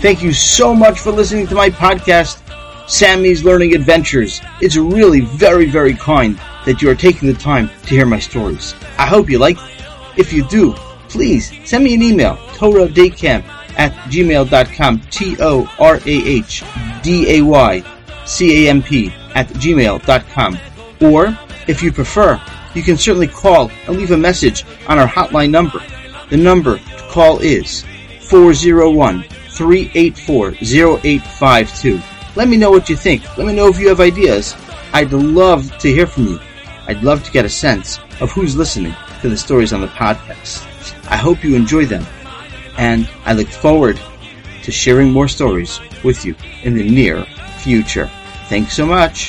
Thank you so much for listening to my podcast, Sammy's Learning Adventures. It's really very, very kind that you are taking the time to hear my stories. I hope you like them. If you do, please send me an email, torahdaycamp at gmail.com, T-O-R-A-H-D-A-Y-C-A-M-P at gmail.com. Or, if you prefer, you can certainly call and leave a message on our hotline number. The number to call is 401 384 0852. Let me know what you think. Let me know if you have ideas. I'd love to hear from you. I'd love to get a sense of who's listening to the stories on the podcast. I hope you enjoy them, and I look forward to sharing more stories with you in the near future. Thanks so much.